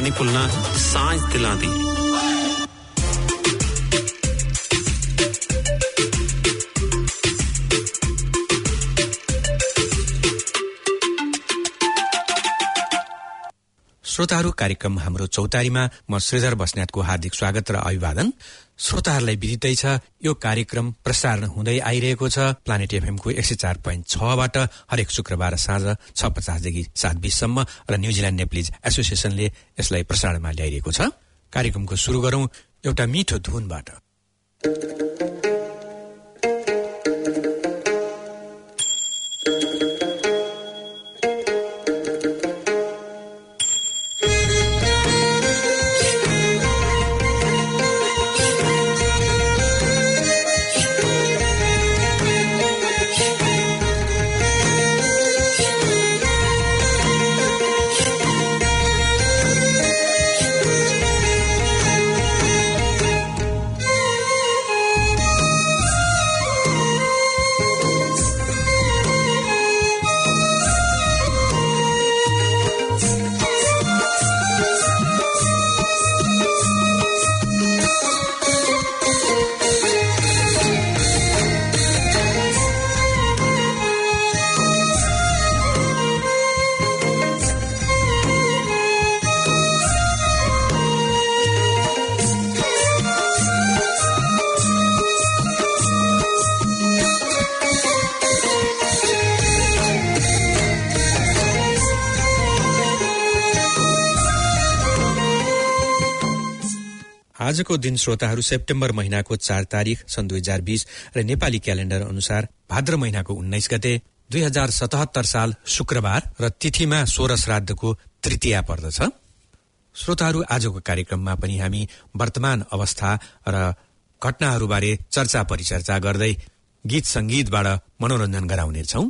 नि पुल्ना साँझ तिलाती श्रोताहरू कार्यक्रम हाम्रो चौतारीमा म श्रीधर बस्नेतको हार्दिक स्वागत र अभिवादन। श्रोताहरूलाई विदितै छ यो कार्यक्रम प्रसारण हुँदै आइरहेको छ। प्लानेट एफएमको एक सय चार पोइन्ट छबाट हरेक शुक्रबार साँझ छ पचासदेखि सात बिससम्म र न्युजिल्यान्ड नेप्लिज एसोसिएसनले यसलाई प्रसारणमा ल्याइरहेको छ। कार्यक्रमको सुरु गरौं एउटा मिठो धुनबाट। आजको दिन श्रोताहरू सेप्टेम्बर महिनाको चार तारिक सन् दुई हजार बीस र नेपाली क्यालेण्डर अनुसार भाद्र महिनाको उन्नाइस गते दुई हजार सतहत्तर साल शुक्रबार र तिथिमा सोह्र श्राद्धको तृतीया पर्दछ। श्रोताहरू आजको कार्यक्रममा पनि हामी वर्तमान अवस्था र घटनाहरूबारे चर्चा परिचर्चा गर्दै गीत संगीतबाट मनोरञ्जन गराउनेछौ।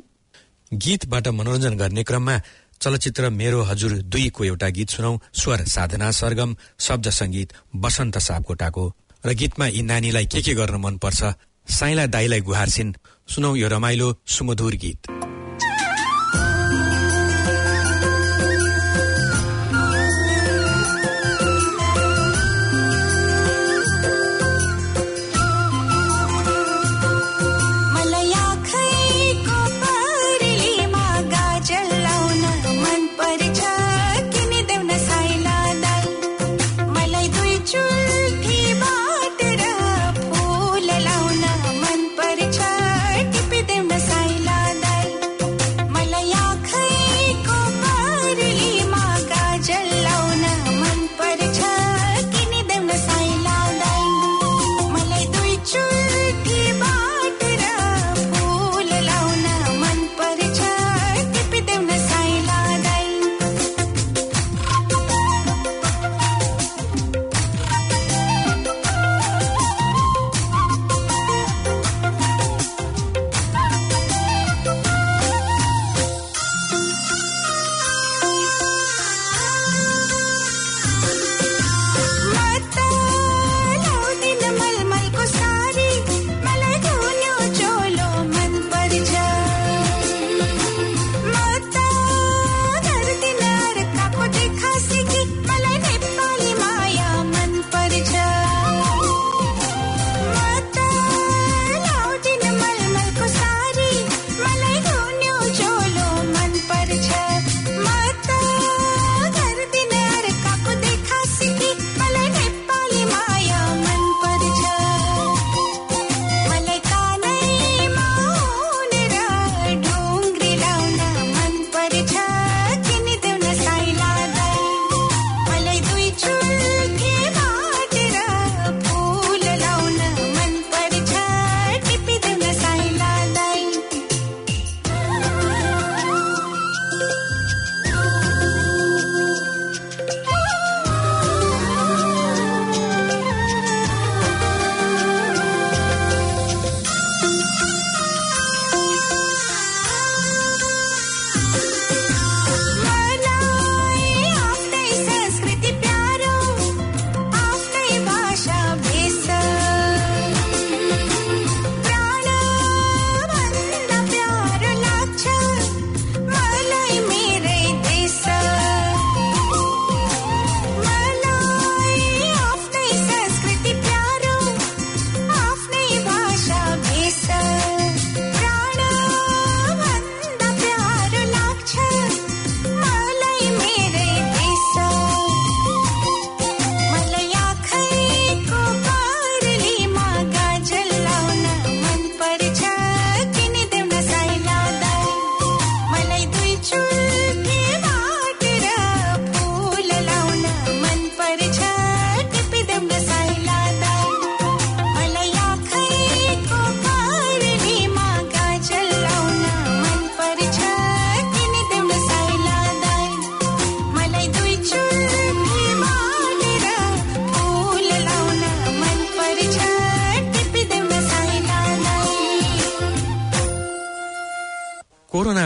गीतबाट मनोरञ्जन गर्ने क्रममा चलचित्र मेरो हजुर दुईको एउटा गीत सुनौ। स्वर साधना सरगम शब्द संगीत बसन्त सापकोटाको। र गीतमा यी नानीलाई के के गर्न मनपर्छ? साइला दाईलाई गुहार्सिन सुनौ यो रमाइलो सुमधुर गीत।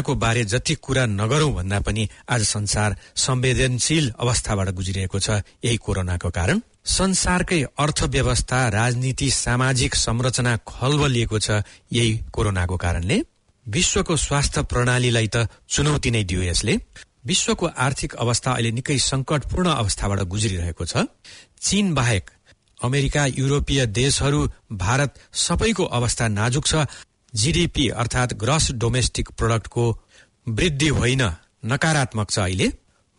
कोरोनाको बारे जति कुरा नगरौं भन्दा पनि आज संसार संवेदनशील अवस्थाबाट गुज्रिरहेको छ यही कोरोनाको कारण। संसारकै अर्थव्यवस्था राजनीति सामाजिक संरचना खलबलिएको छ यही कोरोनाको कारणले। विश्वको स्वास्थ्य प्रणालीलाई त चुनौती नै दियो यसले। विश्वको आर्थिक अवस्था अहिले निकै संकटपूर्ण अवस्थाबाट गुज्रिरहेको छ। चीन बाहेक अमेरिका युरोपीय देशहरू भारत सबैको अवस्था नाजुक छ। जीडीपी अर्थात ग्रस डोमेस्टिक प्रोडक्टको वृद्धि होइन नकारात्मक छ अहिले।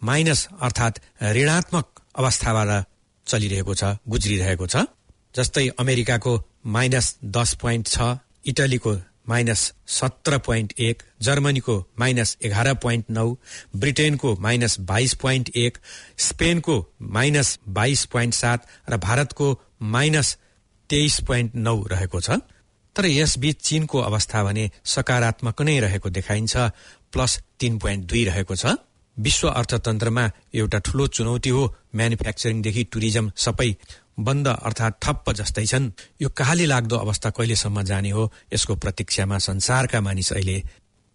माइनस अर्थात ऋणात्मक अवस्थाबाट चलिरहेको छ गुज्रिरहेको छ। जस्तै अमेरिकाको माइनस दस पोइन्ट छ इटलीको माइनस सत्र पोइन्ट एक जर्मनीको माइनस एघार पोइन्ट नौ ब्रिटेनको माइनस बाइस पोइन्ट एक स्पेनको माइनस बाइस पोइन्ट सात र भारतको माइनस तेइस पोइन्ट नौ रहेको छ। तर यसबीच चीनको अवस्था भने सकारात्मक नै रहेको देखाइन्छ प्लस तीन पोइन्ट दुई रहेको छ। विश्व अर्थतन्त्रमा एउटा ठूलो चुनौती हो म्यानुफ्याक्चरिङदेखि टुरिज्म सबै बन्द अर्थात ठप्प जस्तै छन्। यो कहाली लाग्दो अवस्था कहिलेसम्म जाने हो यसको प्रतीक्षामा संसारका मानिस अहिले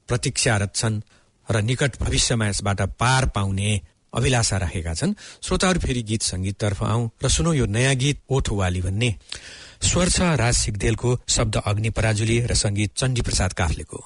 प्रतीक्षारत छन् र निकट भविष्यमा यसबाट पार पाउने अभिलाषा राखेका छन्। श्रोताहरू फेरि गीत संगीततर्फ आउँ र सुनौ यो नयाँ गीत ओठवाली भन्ने। स्वर छ राज सिगदेलको शब्द अग्नि पराजुली र संगीत चण्डी प्रसाद काफ्लेको।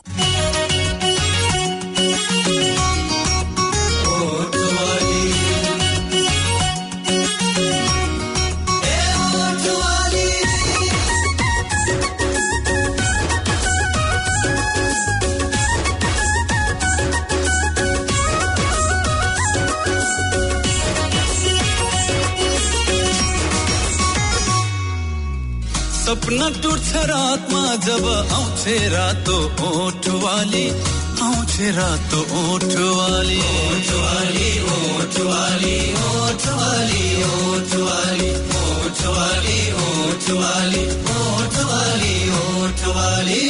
रातमा जब आउँछ रातो ओठवाली आउँछ रातो ओठवाली ओठवाली ओठवाली ओठवाली ओठवाली ओठवाली ओठवाली ओठवाली ओठवाली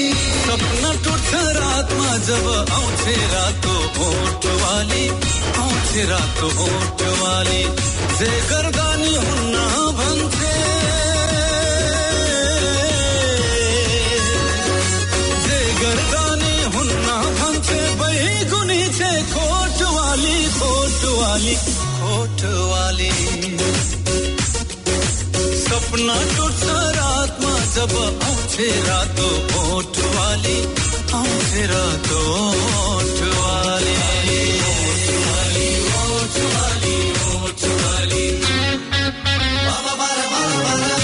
सपना टुट्छ रातमा जब आउँछ रातो ओठवाली आउँछ रातो ओठवाली जे गर्दा नि हुन्न भन्छे वाली, खोट वाली। खोट वाली। सपना टूटा रात में जब आउँछे रातो ओठ वाली आउँछे रातो ओठ वाली। ओठ वाली वाली। बाबा बाबा बाबा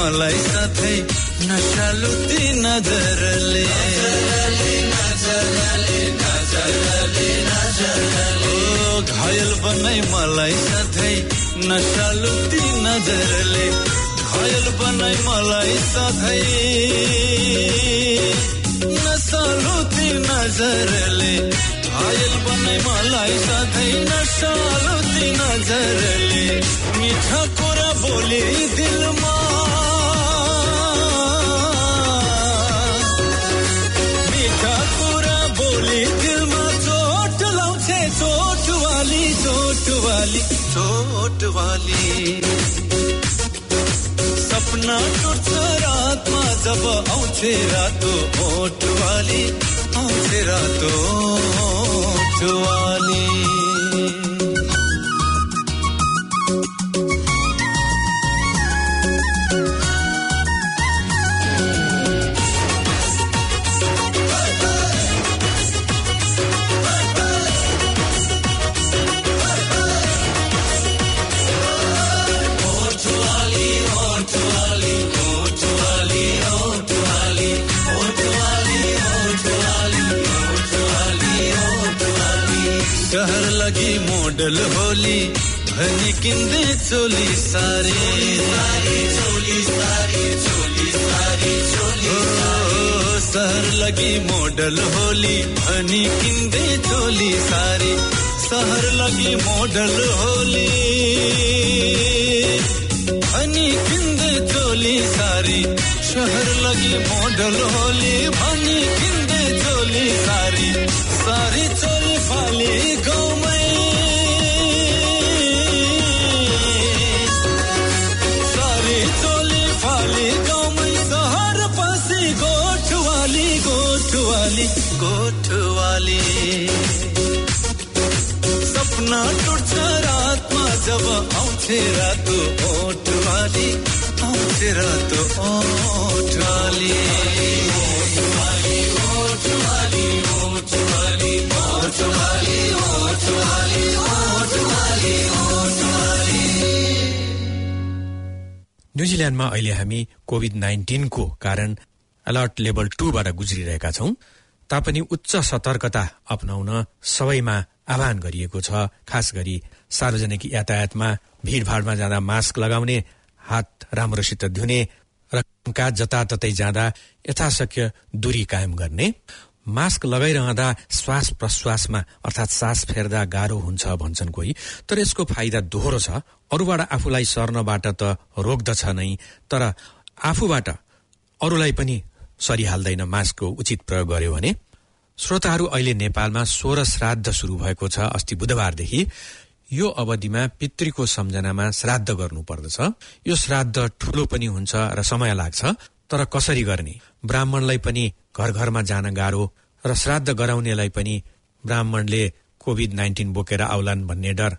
मलाई साथै नचालु लुटी नजरले घयल बनाइ मलाई साथै नशा लुटी नजरले। घयल बनाइ मलाई साथै नशा लुटी नजरले। घायल बनाइ मलाई साथै नशा लुटी नजरले। मिठा कुरा बोले दिलमा चोट वाली। सपना टुटता रात मा, जब आउँथे रातो ओठ वाली आउँथे रातो ओठ वाली। मोडल होली भनी किंदे चोली सारी। सहर लगी मोडल होली अनि किन्दे चोली सारी। सहर लगी मोडल होली। किन्दे चोली सारी। सहर लगी होली भनी सारी। सारी चोली गोठवाली गोठवाली सपना टुट्छ रातमा जब आउँछ रातो ओठवाली आउँछ रातो ओठवाली। ओठवाली ओठवाली ओठवाली ओठवाली ओठवाली ओठवाली ओठवाली। न्युजिल्यान्डमा अहिले हामी कोभिड नाइन्टिनको कारण अलर्ट लेभल टूबाट गुज्रिरहेका छौं। तापनि उच्च सतर्कता अपनाउन सबैमा आह्वान गरिएको छ। खास गरी सार्वजनिक यातायातमा भीड़भाड़मा जाँदा मास्क लगाउने हात राम्रोसित धुने र कामकाज जताततै जाँदा यथाशक्य दूरी कायम गर्ने। मास्क लगाइरहँदा श्वास प्रश्वासमा अर्थात् सास फेर्दा गाह्रो हुन्छ भन्छन् कोही। तर यसको फाइदा दोहोरो छ। अरूबाट आफूलाई सर्नबाट त रोक्दछ नै तर आफूबाट अरूलाई पनि सरिहाल्दैन मास्कको उचित प्रयोग गर्यो भने श्रोताहरू अहिले नेपालमा सोह्र श्राद्ध शुरू भएको छ अस्ति बुधबारदेखि। यो अवधिमा पितृको सम्झनामा श्राद्ध गर्नु पर्दछ यो श्राद्ध ठूलो पनि हुन्छ र समय लाग्छ तर कसरी गर्ने? ब्राह्मणलाई पनि घर घरमा जान गाह्रो र श्राद्ध गराउनेलाई पनि ब्राह्मणले कोभिड नाइन्टिन बोकेर आउलान् भन्ने डर।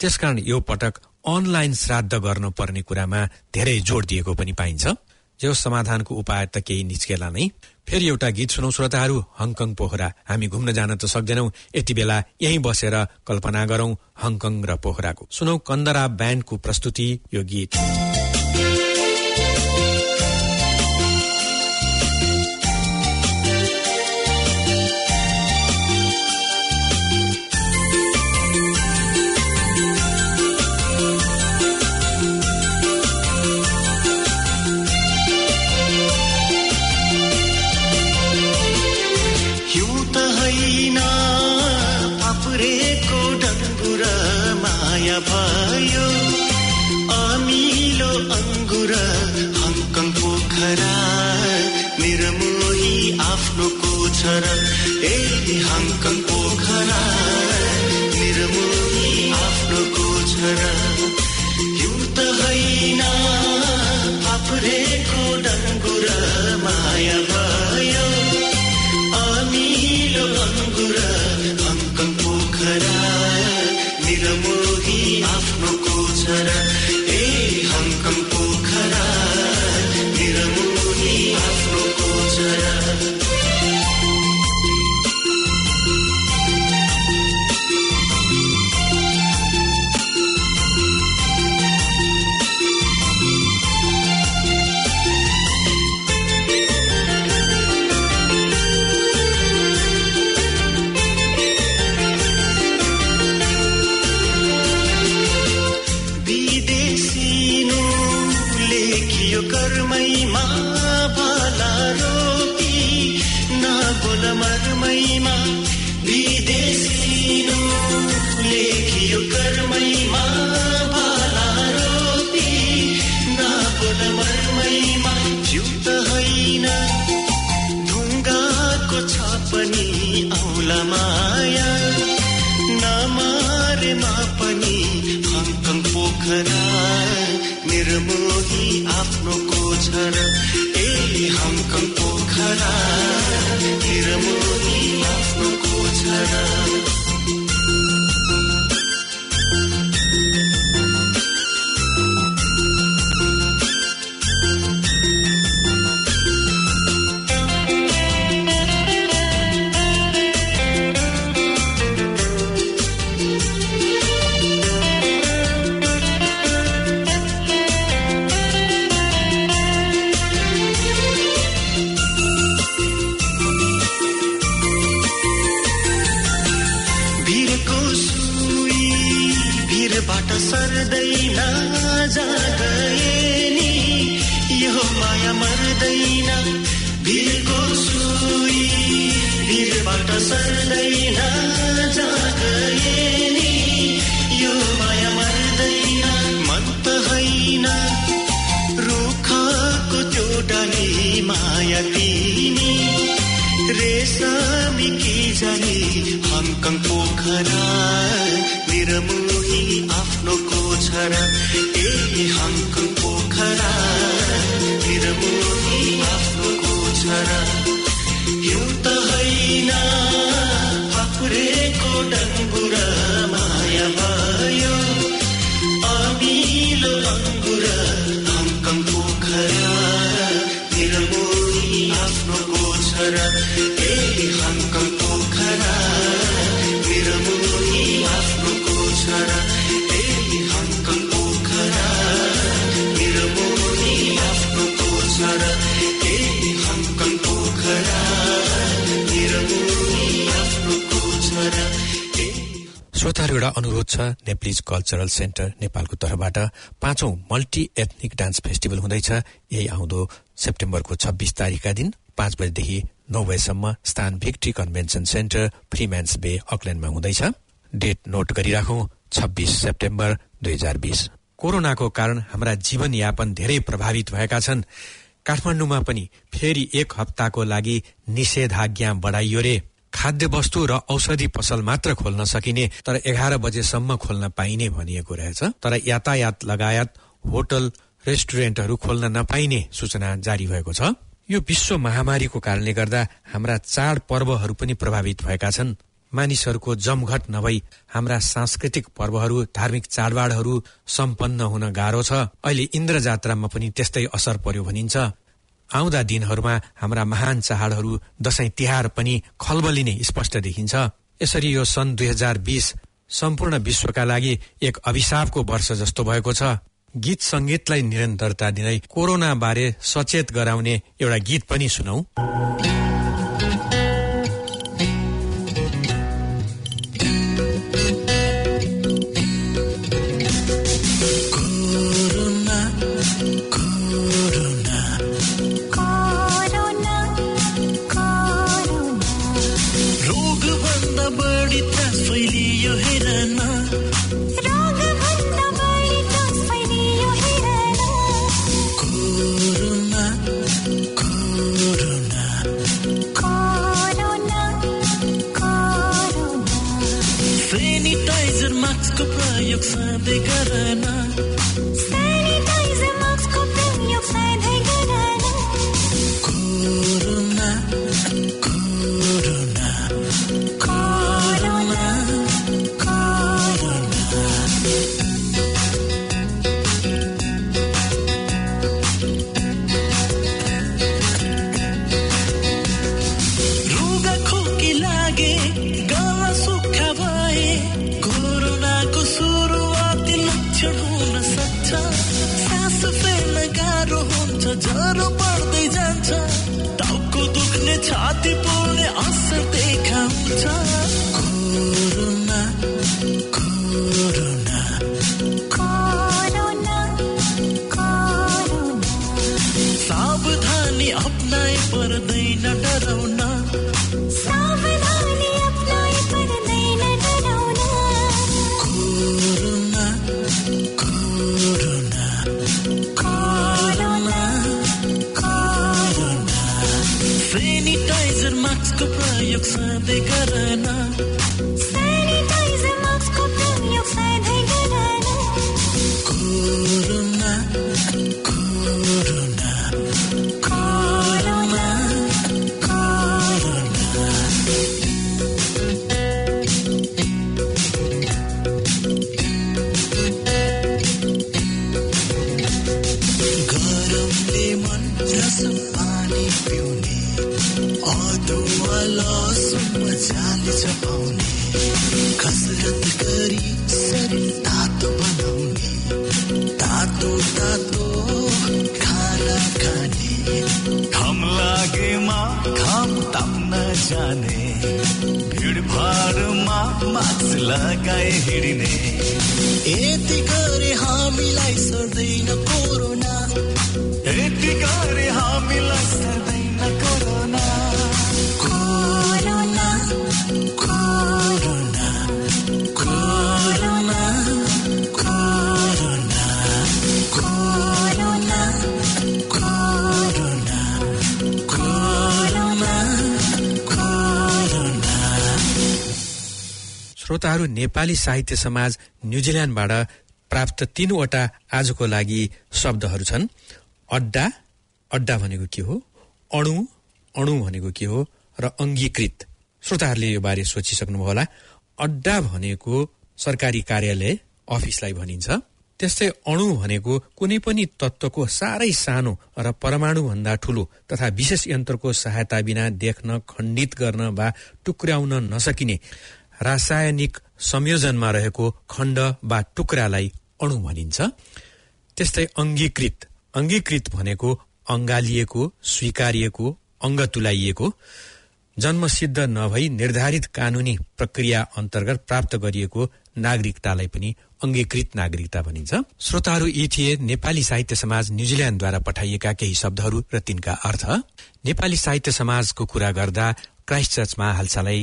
त्यसकारण यो पटक अनलाइन श्राद्ध गर्न पर्ने कुरामा धेरै जोड़ दिएको पनि पाइन्छ। जो समाधानको उपाय त केही निस्केला नै। फेरि एउटा गीत सुनौ श्रोताहरू हङकङ पोखरा। हामी घुम्न जान त सक्दैनौ। यति बेला यहीँ बसेर कल्पना गरौं हङकङ र पोखराको। सुनौ कन्दरा ब्यान्डको प्रस्तुति यो गीत। मोही आफ्नो कोझर ए हमकम पोखरा तिर मोही आफ्नो कोझरा पोखरा पोखरा। निरमोही आफ्नो गोछरा श्रोताहरू एउटा अनुरोध छ नेप्लिज कल्चरल सेन्टर नेपालको तर्फबाट। पाँचौं मल्टी एथनिक डान्स फेस्टिभल हुँदैछ। यही आउँदो सेप्टेम्बरको छब्बीस तारिकका दिन पाँच बजेदेखि नौ बजेसम्म स्थान भिक्ट्री कन्भेन्सन सेन्टर फ्रीम्यान्स बे अकल्यान्डमा हुँदैछ। डेट नोट गरिराखौं छब्बीस सेप्टेम्बर दुई हजार बिस। कोरोनाको कारण हाम्रा जीवनयापन धेरै प्रभावित भएका छन्। काठमाडौँमा पनि फेरि एक हप्ताको लागि निषेधाज्ञा बढाइयो रे। खाद्य वस्तु र औषधि पसल मात्र खोल्न सकिने तर एघार बजेसम्म खोल्न पाइने भनिएको रहेछ। तर यातायात लगायत होटल रेस्टुरेन्टहरू खोल्न नपाइने सूचना जारी भएको छ। यो विश्व महामारीको कारणले गर्दा हाम्रा चाड पर्वहरू पनि प्रभावित भएका छन्। मानिसहरूको जमघट नभई हाम्रा सांस्कृतिक पर्वहरू धार्मिक चाडबाडहरू सम्पन्न हुन गाह्रो छ। अहिले इन्द्र जात्रामा पनि त्यस्तै असर पर्यो भनिन्छ। आउँदा दिनहरूमा हाम्रा महान चाडहरू दशैं तिहार पनि खलबलिने स्पष्ट देखिन्छ। यसरी यो सन् दुई हजार बिस सम्पूर्ण विश्वका लागि एक अभिशापको वर्ष जस्तो भएको छ। गीत संगीतलाई निरन्तरता दिँदै कोरोना बारे सचेत गराउने एउटा गीत पनि सुनौ। नुकसान कर भिडभाडमा मास्क लगाए हिँड्ने। यति गरे हामीलाई सर्दैन कोरोना। यति गरे हामीलाई श्रोताहरू नेपाली साहित्य समाज न्युजिल्यान्डबाट प्राप्त तीनवटा आजको लागि शब्दहरू छन्। अड्डा अड्डा भनेको के हो? अणु अणु भनेको के हो? र अङ्गीकृत। श्रोताहरूले यो बारे सोचिसक्नुभयो होला। अड्डा भनेको सरकारी कार्यालय अफिसलाई भनिन्छ। त्यस्तै अणु भनेको कुनै पनि तत्त्वको साह्रै सानो र परमाणुभन्दा ठूलो तथा विशेष यन्त्रको सहायता बिना देख्न खण्डित गर्न वा टुक्र्याउन नसकिने रासायनिक संयोजनमा रहेको खण्ड वा टुक्रालाई अणु भनिन्छ। त्यस्तै अङ्गीकृत अङ्गीकृत भनेको अङ्गालिएको स्वीकारिएको अङ्ग तुलाइएको जन्मसिद्ध नभई निर्धारित कानूनी प्रक्रिया अन्तर्गत प्राप्त गरिएको नागरिकतालाई पनि अङ्गीकृत नागरिकता भनिन्छ। श्रोताहरू यी थिए नेपाली साहित्य समाज न्युजिल्याण्डद्वारा पठाइएका केही शब्दहरू र तिनका अर्थ। नेपाली साहित्य समाजको कुरा गर्दा क्राइस्ट चर्चमा हालसालै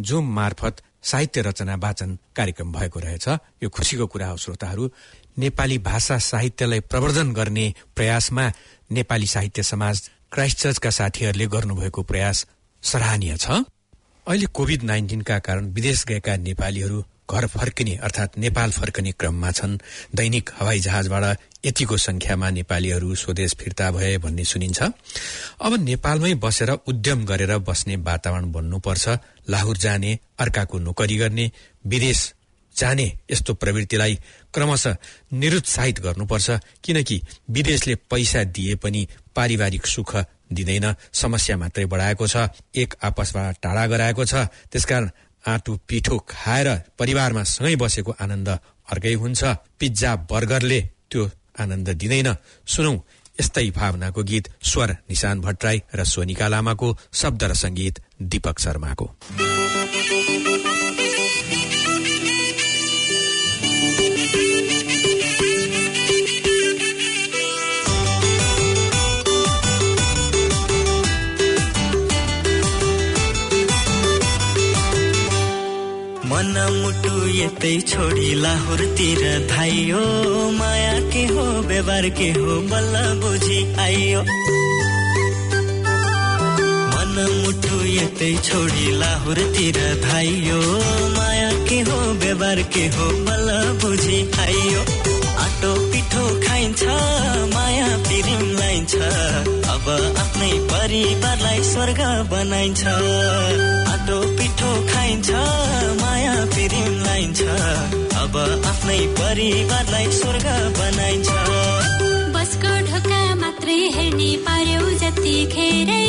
जुम मार्फत साहित्य रचना वाचन कार्यक्रम भएको रहेछ यो खुसीको कुरा हो श्रोताहरू। नेपाली भाषा साहित्यलाई प्रवर्धन गर्ने प्रयासमा नेपाली साहित्य समाज क्राइस्ट चर्चका साथीहरूले गर्नुभएको प्रयास सराहनीय छ। अहिले कोभिड नाइन्टिनका कारण विदेश गएका नेपालीहरू घर फर्किने अर्थात् नेपाल फर्कने क्रममा छन्। दैनिक हवाई जहाजबाट यतिको संख्यामा नेपालीहरू स्वदेश फिर्ता भए भन्ने सुनिन्छ। अब नेपालमै बसेर उद्यम गरेर बस्ने वातावरण बन्नुपर्छ। लाहुर जाने अर्काको नोकरी गर्ने विदेश जाने यस्तो प्रवृत्तिलाई क्रमशः निरुत्साहित गर्नुपर्छ। किनकि विदेशले पैसा दिए पनि पारिवारिक सुख दिँदैन। समस्या मात्रै बढाएको छ। एक आपसबाट टाढा गराएको छ। त्यसकारण आँटु पिठो खाएर परिवारमा सँगै बसेको आनन्द अर्कै हुन्छ। पिज्जा बर्गरले त्यो आनन्द दिँदैन। सुनौ यस्तै भावनाको गीत स्वर निशान भट्टराई र सोनिका लामाको शब्द र संगीत दीपक शर्माको। मन मुटु यतै छोडी लाहोरतिर धाइयो। माया के हो व्यवहार के हो बल्ल बुझी आइयो। मन मुटु यतै छोडी लाहोरतिर धाइयो। माया के हो व्यवहार के हो बल्ल बुझी आइयो। आटो पिठो खाइन्छ माया पिरिम लाइन्छ। अब आफ्नै परिवारलाई स्वर्ग बनाइन्छ। आटो पिठो खाइन्छ माया पिरिम लाइन्छ। अब आफ्नै परिवारलाई स्वर्ग बनाइन्छ। बसको ढोका मात्रै हेर्ने पार्यौ जतिखेरै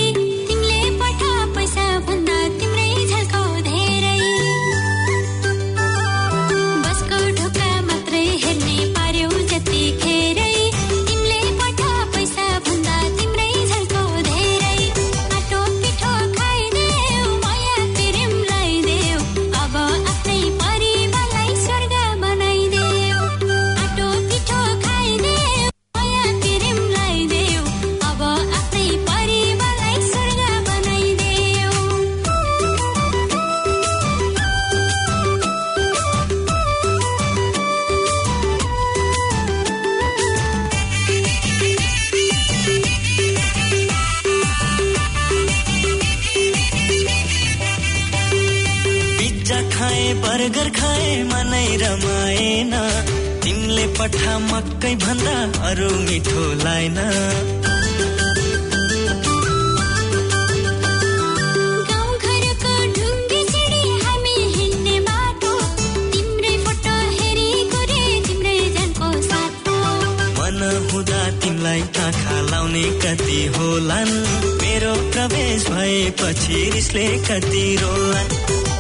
मन हुँदा तिमीलाई आँखा लाउने कति होलान्। मेरो प्रवेश भएपछि रिसले कति रोलान्।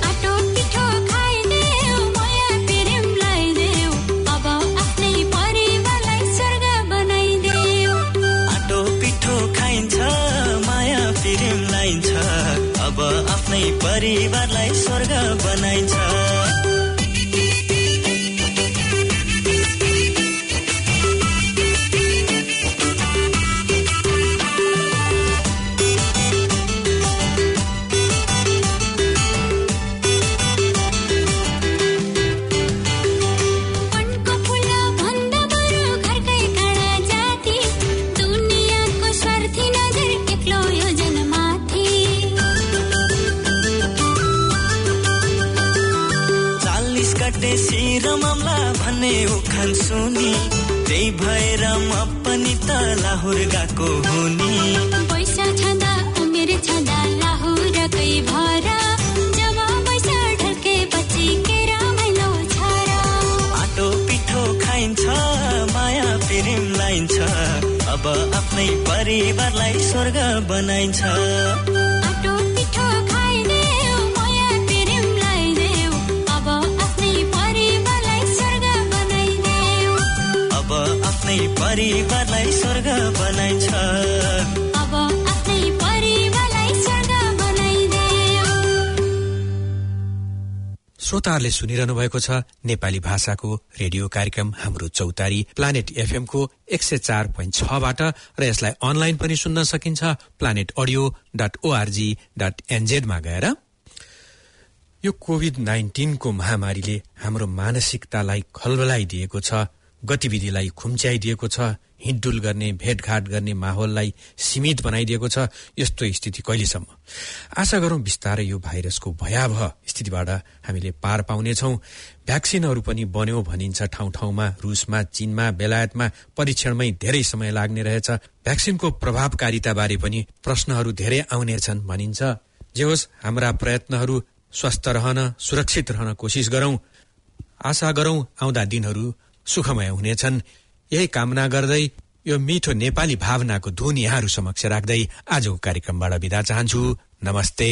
परिवारलाई लाहुर गएको हुनी। पैसा छँदा उमेर छँदा लाहुरकै भर। जब पैसा ढल्केपछि के रमाइलो छ र आटो पिठो खाइन्छ माया प्रेम लाइन्छ। अब आफ्नै परिवारलाई स्वर्ग बनाइन्छ। परिवारलाई स्वर्ग बनाइन्छ। अब आफ्नै परिवारलाई स्वर्ग बनाइदेऊ। श्रोताहरूले सुनिरहनु भएको छ नेपाली भाषाको रेडियो कार्यक्रम हाम्रो चौतारी प्लानेट एफएमको एक सय चार पोइन्ट छबाट र यसलाई अनलाइन पनि सुन्न सकिन्छ Planet Audio dot ORG dot एनजेडमा गएर। यो कोभिड नाइन्टिनको महामारीले हाम्रो मानसिकतालाई खलबलाइदिएको छ। गतिविधिलाई खुम्च्याइदिएको छ हिँडडुल गर्ने भेटघाट गर्ने माहौललाई सीमित बनाइदिएको छ यस्तो स्थिति कहिलेसम्म? आशा गरौं बिस्तारै यो भाइरसको भयावह स्थितिबाट हामीले पार पाउनेछौ। भ्याक्सिनहरू पनि बन्यो भनिन्छ ठाउँ ठाउँमा रूसमा चीनमा बेलायतमा परीक्षणमै धेरै समय लाग्ने रहेछ। भ्याक्सिनको प्रभावकारिताबारे पनि प्रश्नहरू धेरै आउनेछन् भनिन्छ। जे होस् हाम्रा प्रयत्नहरू स्वस्थ रहन सुरक्षित रहन कोसिस गरौं। आशा गरौं आउँदा दिनहरू सुखमय हुनेछन्। यही कामना गर्दै यो मिठो नेपाली भावनाको धुन यहाँहरू समक्ष राख्दै आजको कार्यक्रमबाट विदा चाहन्छु। नमस्ते।